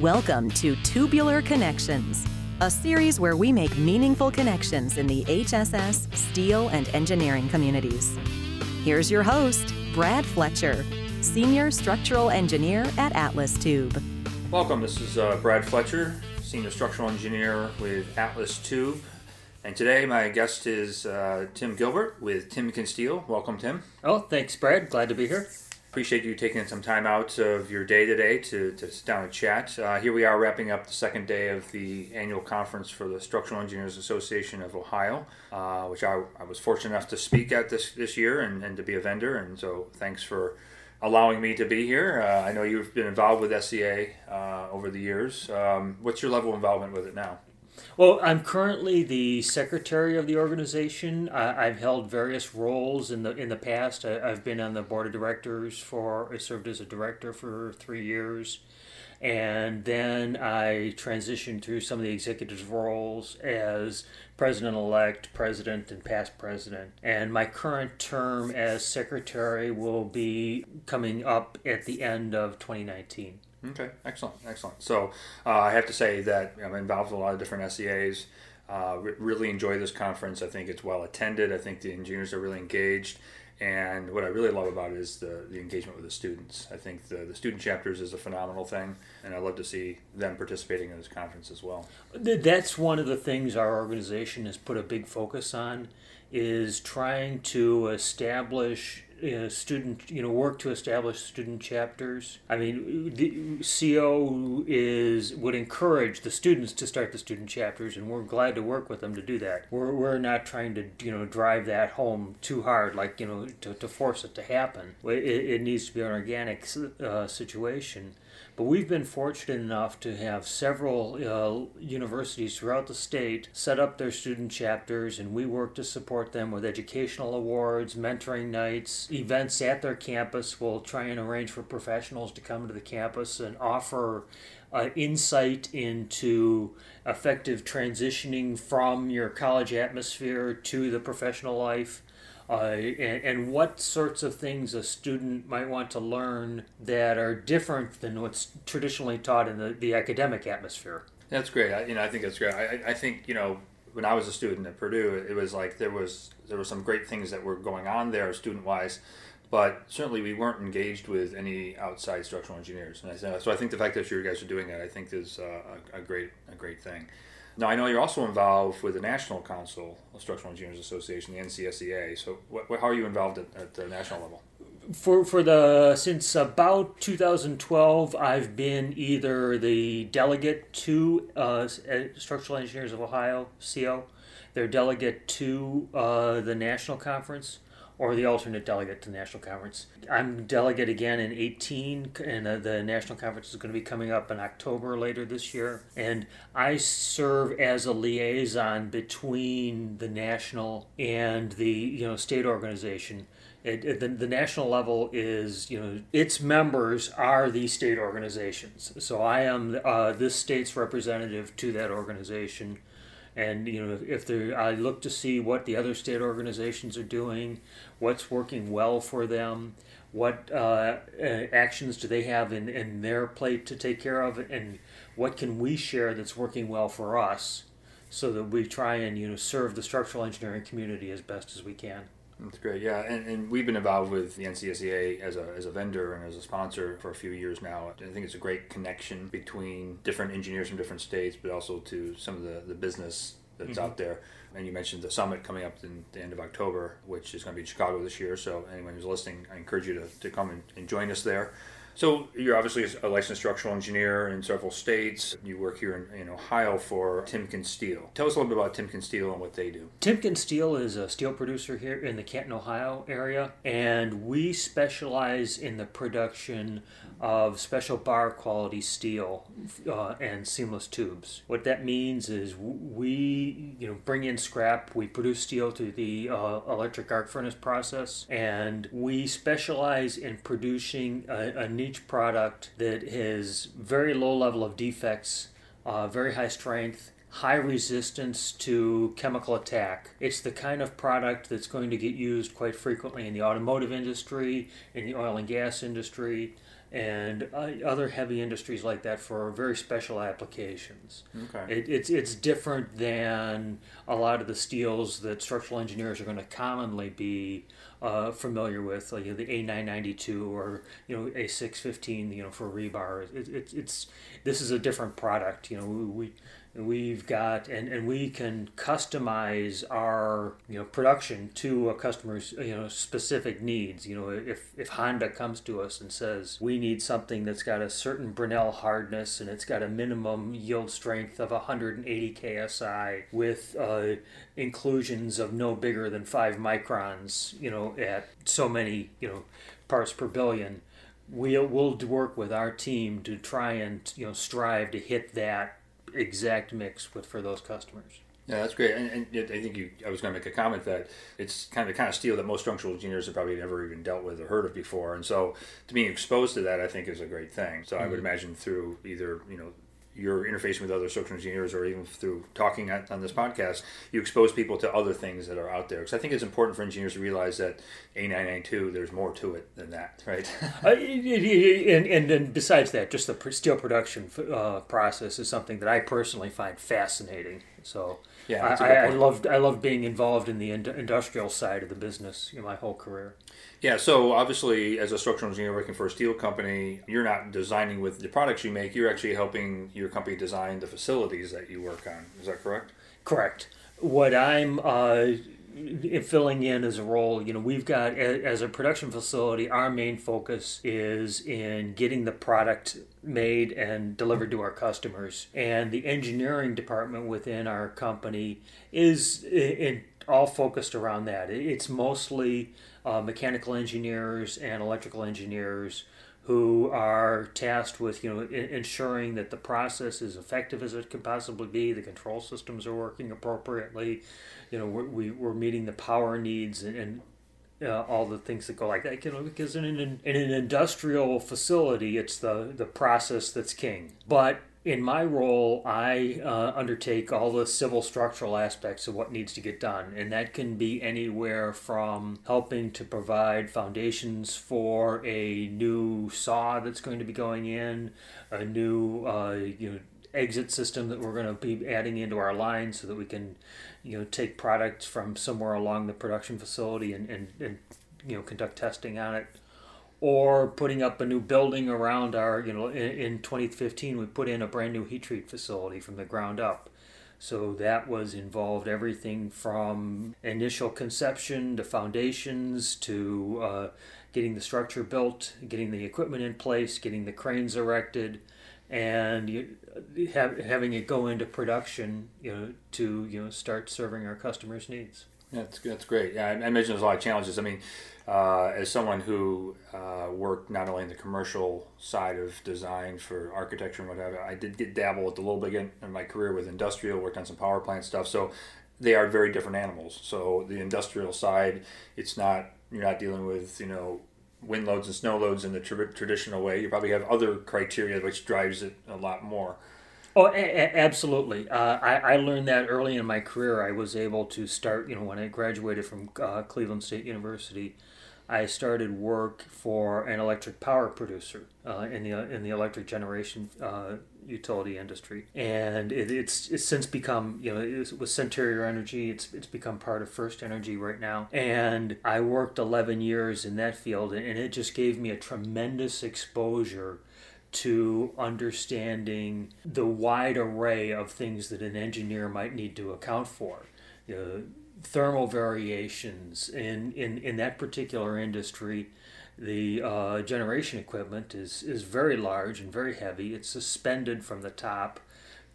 Welcome to Tubular Connections, a series where we make meaningful connections in the HSS, steel, and engineering communities. Here's your host, Brad Fletcher, Senior Structural Engineer at Atlas Tube. Welcome, this is uh, Brad Fletcher, Senior Structural Engineer with Atlas Tube. And today my guest is uh, Tim Gilbert with Timken Steel. Welcome, Tim. Oh, thanks, Brad. Glad to be here. Appreciate you taking some time out of your day today to, to sit down and chat. Uh, here we are wrapping up the second day of the annual conference for the Structural Engineers Association of Ohio, uh, which I, I, was fortunate enough to speak at this, this year and, and to be a vendor. And so thanks for allowing me to be here. Uh, I know you've been involved with SEA uh, over the years. Um, what's your level of involvement with it now? Well, I'm currently the secretary of the organization. I, have held various roles in the in the past. I, have been on the board of directors for. I served as a director for three years, and then I transitioned through some of the executive roles as president elect, president, and past president. And my current term as secretary will be coming up at the end of 2019. Okay, excellent, excellent. So uh, I have to say that I'm involved with a lot of different SEAs. Uh, re- really enjoy this conference. I think it's well attended. I think the engineers are really engaged. And what I really love about it is the, the engagement with the students. I think the, the student chapters is a phenomenal thing, and I love to see them participating in this conference as well. That's one of the things our organization has put a big focus on is trying to establish uh, student, you know, work to establish student chapters. I mean, the CO is would encourage the students to start the student chapters, and we're glad to work with them to do that. We're, we're not trying to, you know, drive that home too hard, like you know, to, to force it to happen. It, it needs to be an organic uh, situation. But we've been fortunate enough to have several uh, universities throughout the state set up their student chapters, and we work to support them with educational awards, mentoring nights, events at their campus. We'll try and arrange for professionals to come to the campus and offer uh, insight into effective transitioning from your college atmosphere to the professional life uh, and, and, what sorts of things a student might want to learn that are different than what's traditionally taught in the, the academic atmosphere. That's great. I, you know, I think that's great. I, I think you know when I was a student at Purdue, it was like there was there were some great things that were going on there student wise, but certainly we weren't engaged with any outside structural engineers. And I, so I think the fact that you guys are doing that, I think is uh, a, a great a great thing. Now, I know you're also involved with the National Council of Structural Engineers Association, the NCSEA. So, what, how are you involved at, at the national level? For for the since about 2012, I've been either the delegate to uh, Structural Engineers of Ohio (CO), their delegate to uh, the national conference, or the alternate delegate to the national conference. I'm delegate again in 18, and uh, the national conference is going to be coming up in October later this year. And I serve as a liaison between the national and the you know state organization. It, it, the, the national level is, you know, its members are the state organizations. So I am uh, this state's representative to that organization and you know if there i look to see what the other state organizations are doing what's working well for them what uh, actions do they have in, in their plate to take care of and what can we share that's working well for us so that we try and you know serve the structural engineering community as best as we can that's great, yeah, and, and we've been involved with the NCSEA as a, as a vendor and as a sponsor for a few years now. I think it's a great connection between different engineers from different states, but also to some of the, the business that's mm-hmm. out there. And you mentioned the summit coming up in the end of October, which is going to be in Chicago this year. So anyone who's listening, I encourage you to, to come and, and join us there. So you're obviously a licensed structural engineer in several states. You work here in, in, Ohio for Timken Steel. Tell us a little bit about Timken Steel and what they do. Timken Steel is a steel producer here in the Canton, Ohio area, and we specialize in the production of special bar quality steel uh, and seamless tubes. What that means is we, you know, bring in scrap. We produce steel through the uh, electric arc furnace process, and we specialize in producing a, a niche product that has very low level of defects, uh, very high strength, high resistance to chemical attack. It's the kind of product that's going to get used quite frequently in the automotive industry, in the oil and gas industry, and uh, other heavy industries like that for very special applications. Okay. It, it's it's different than a lot of the steels that structural engineers are going to commonly be uh, familiar with, like you know, the A992 or you know A615, you know for rebar. It, it, it's this is a different product. You know we we've got and, and we can customize our you know production to a customer's you know specific needs. You know if if honda comes to us and says we need something that's got a certain Brinell hardness and it's got a minimum yield strength of 180 ksi with uh, inclusions of no bigger than five microns you know at so many you know parts per billion we'll, we'll work with our team to try and you know strive to hit that exact mix with for those customers. Yeah, that's great. And, and I think you, I was going to make a comment that it's kind of the kind of steel that most structural engineers have probably never even dealt with or heard of before. And so to being exposed to that, I think is a great thing. So mm-hmm. I would mm-hmm. imagine through either, you know, you're interfacing with other structural engineers or even through talking on this podcast, you expose people to other things that are out there. Because I think it's important for engineers to realize that A992, there's more to it than that, right? uh, and, and, and besides that, just the steel production uh, process is something that I personally find fascinating. So yeah, I, I, loved I loved being involved in the industrial side of the business in my whole career. Yeah, so obviously, as a structural engineer working for a steel company, you're not designing with the products you make. You're actually helping your company design the facilities that you work on. Is that correct? Correct. What I'm uh, filling in as a role, you know, we've got as a production facility, our main focus is in getting the product made and delivered to our customers, and the engineering department within our company is in, all focused around that. It's mostly uh, mechanical engineers and electrical engineers who are tasked with you know ensuring that the process is effective as it can possibly be the control systems are working appropriately you know we're, we, we're meeting the power needs and, and uh, all the things that go like that you know because in an, in an industrial facility it's the the process that's king. But in my role, I uh, undertake all the civil structural aspects of what needs to get done, and that can be anywhere from helping to provide foundations for a new saw that's going to be going in, a new uh, you know exit system that we're going to be adding into our line so that we can you know take products from somewhere along the production facility and, and, and you know conduct testing on it or putting up a new building around our, you know, in, in 2015 we put in a brand new heat treat facility from the ground up. So that was involved everything from initial conception to foundations to uh, getting the structure built, getting the equipment in place, getting the cranes erected, and you, have, having it go into production, you know, to you know start serving our customers' needs. That's that's great. Yeah, I imagine there's a lot of challenges. I mean, uh, as someone who uh, worked not only in the commercial side of design for architecture and whatever, I did get dabble with a little bit in, in my career with industrial, worked on some power plant stuff. So they are very different animals. So the industrial side, it's not you're not dealing with you know wind loads and snow loads in the tra- traditional way. You probably have other criteria which drives it a lot more. Oh, a- a- absolutely. Uh, I, I learned that early in my career. I was able to start, you know, when I graduated from uh, Cleveland State University. I started work for an electric power producer uh, in the in the electric generation uh, utility industry, and it, it's it's since become you know it was, Centerior Energy, it's it's become part of First Energy right now, and I worked 11 years in that field, and it just gave me a tremendous exposure to understanding the wide array of things that an engineer might need to account for. Know, thermal variations in, in, in that particular industry the uh, generation equipment is, is very large and very heavy. It's suspended from the top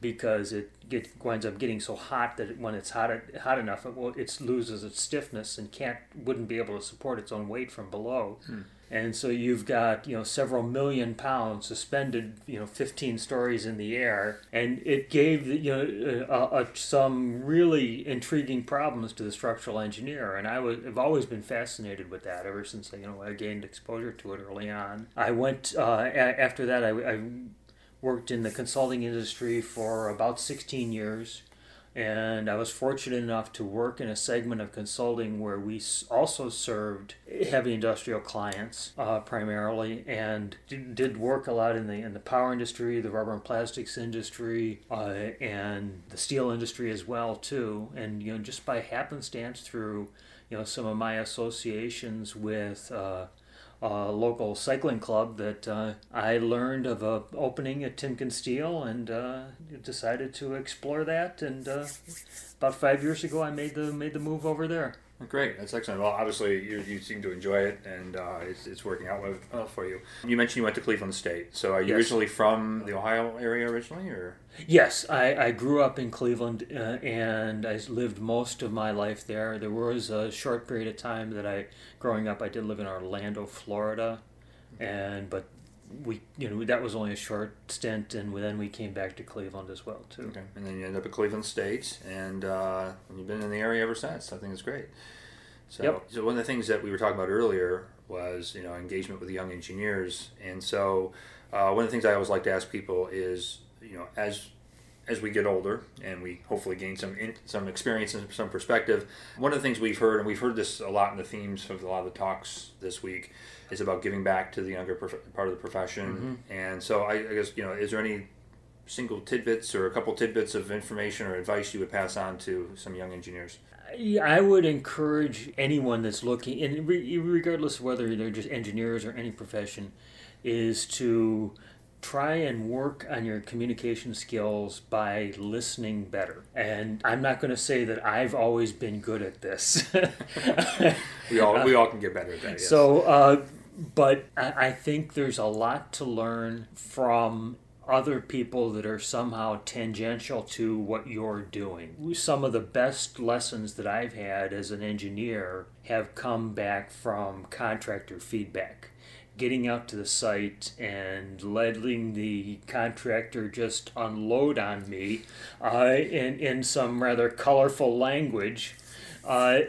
because it get, winds up getting so hot that when it's hot hot enough it, it loses its stiffness and can't wouldn't be able to support its own weight from below. Hmm and so you've got you know several million pounds suspended you know 15 stories in the air. And it gave you know uh, uh, some really intriguing problems to the structural engineer. And I was have always been fascinated with that ever since you know I gained exposure to it early on. I went uh, a- after that I, I worked in the consulting industry for about 16 years And I was fortunate enough to work in a segment of consulting where we also served heavy industrial clients uh, primarily, and did work a lot in the in the power industry, the rubber and plastics industry, uh, and the steel industry as well too. And you know, just by happenstance through you know some of my associations with uh, a local cycling club that uh, I learned of a opening at Timken Steel and uh, decided to explore that. And uh, about five years ago, I made the made the move over there. Great, that's excellent. Well, obviously, you, you seem to enjoy it, and uh, it's, it's working out well for you. You mentioned you went to Cleveland State. So, are you yes. originally from the Ohio area originally, or? Yes, I, I grew up in Cleveland, uh, and I lived most of my life there. There was a short period of time that I, growing up, I did live in Orlando, Florida, and but we you know that was only a short stint and then we came back to cleveland as well too. Okay. And then you end up at cleveland state and uh, you've been in the area ever since. I think it's great. So, yep. so one of the things that we were talking about earlier was you know engagement with young engineers. And so uh, one of the things i always like to ask people is you know as as we get older and we hopefully gain some in, some experience and some perspective one of the things we've heard and we've heard this a lot in the themes of a lot of the talks this week is about giving back to the younger prof- part of the profession. Mm-hmm. And so I, I, guess, you know, is there any single tidbits or a couple tidbits of information or advice you would pass on to some young engineers? I would encourage anyone that's looking, and regardless of whether they're just engineers or any profession, is to try and work on your communication skills by listening better. And I'm not going to say that I've always been good at this. we all we all can get better at that. Yes. So, uh, but I think there's a lot to learn from other people that are somehow tangential to what you're doing. Some of the best lessons that I've had as an engineer have come back from contractor feedback getting out to the site and letting the contractor just unload on me uh, in, in some rather colorful language. Uh,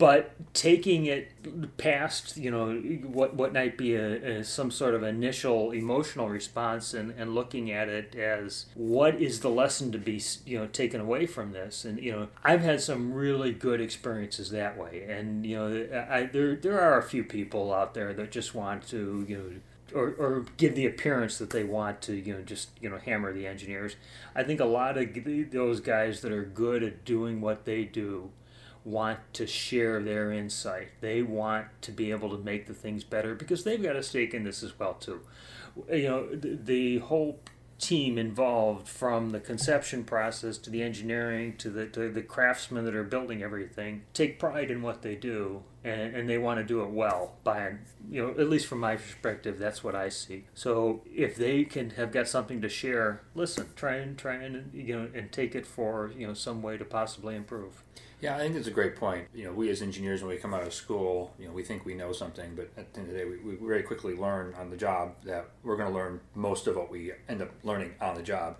but taking it past you know what what might be a, a, some sort of initial emotional response and, and looking at it as what is the lesson to be you know taken away from this? And you know I've had some really good experiences that way. And you know I, there there are a few people out there that just want to you know or, or give the appearance that they want to you know just you know hammer the engineers. I think a lot of those guys that are good at doing what they do want to share their insight. They want to be able to make the things better because they've got a stake in this as well too. You know, the, the whole team involved from the conception process to the engineering to the to the craftsmen that are building everything take pride in what they do and, and they want to do it well by you know at least from my perspective that's what i see so if they can have got something to share listen try and try and you know and take it for you know some way to possibly improve yeah, I think it's a great point. You know, we as engineers, when we come out of school, you know, we think we know something, but at the end of the day, we, we very quickly learn on the job that we're going to learn most of what we end up learning on the job.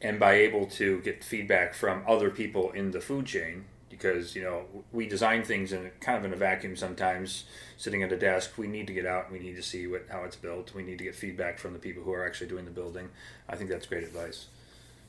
And by able to get feedback from other people in the food chain, because you know we design things in kind of in a vacuum sometimes, sitting at a desk. We need to get out. We need to see what how it's built. We need to get feedback from the people who are actually doing the building. I think that's great advice.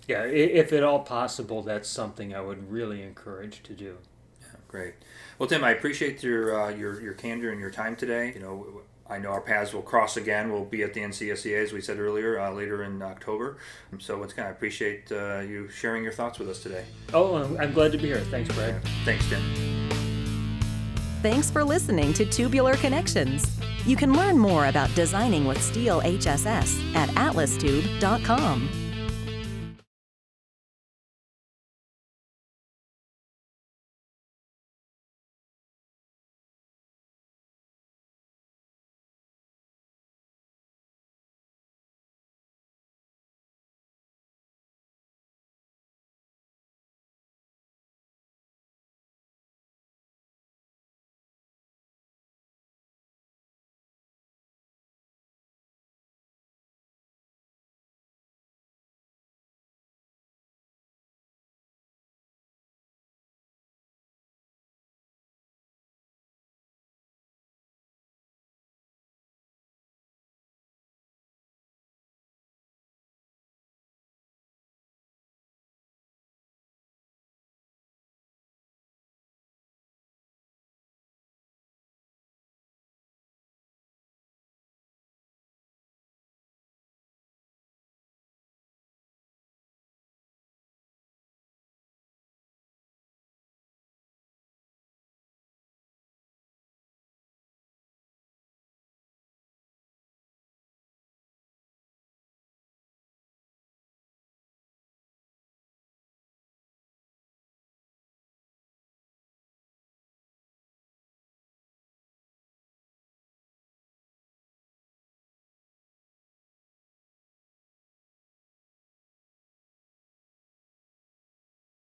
Yeah, if at all possible, that's something I would really encourage to do. Yeah, great. Well, Tim, I appreciate your uh, your your candor and your time today. You know, I know our paths will cross again. We'll be at the NCSEA, as we said earlier, uh, later in October. So, once again, I appreciate uh, you sharing your thoughts with us today. Oh, I'm glad to be here. Thanks, Brad. Thanks, Tim. Thanks for listening to Tubular Connections. You can learn more about designing with steel HSS at atlastube.com.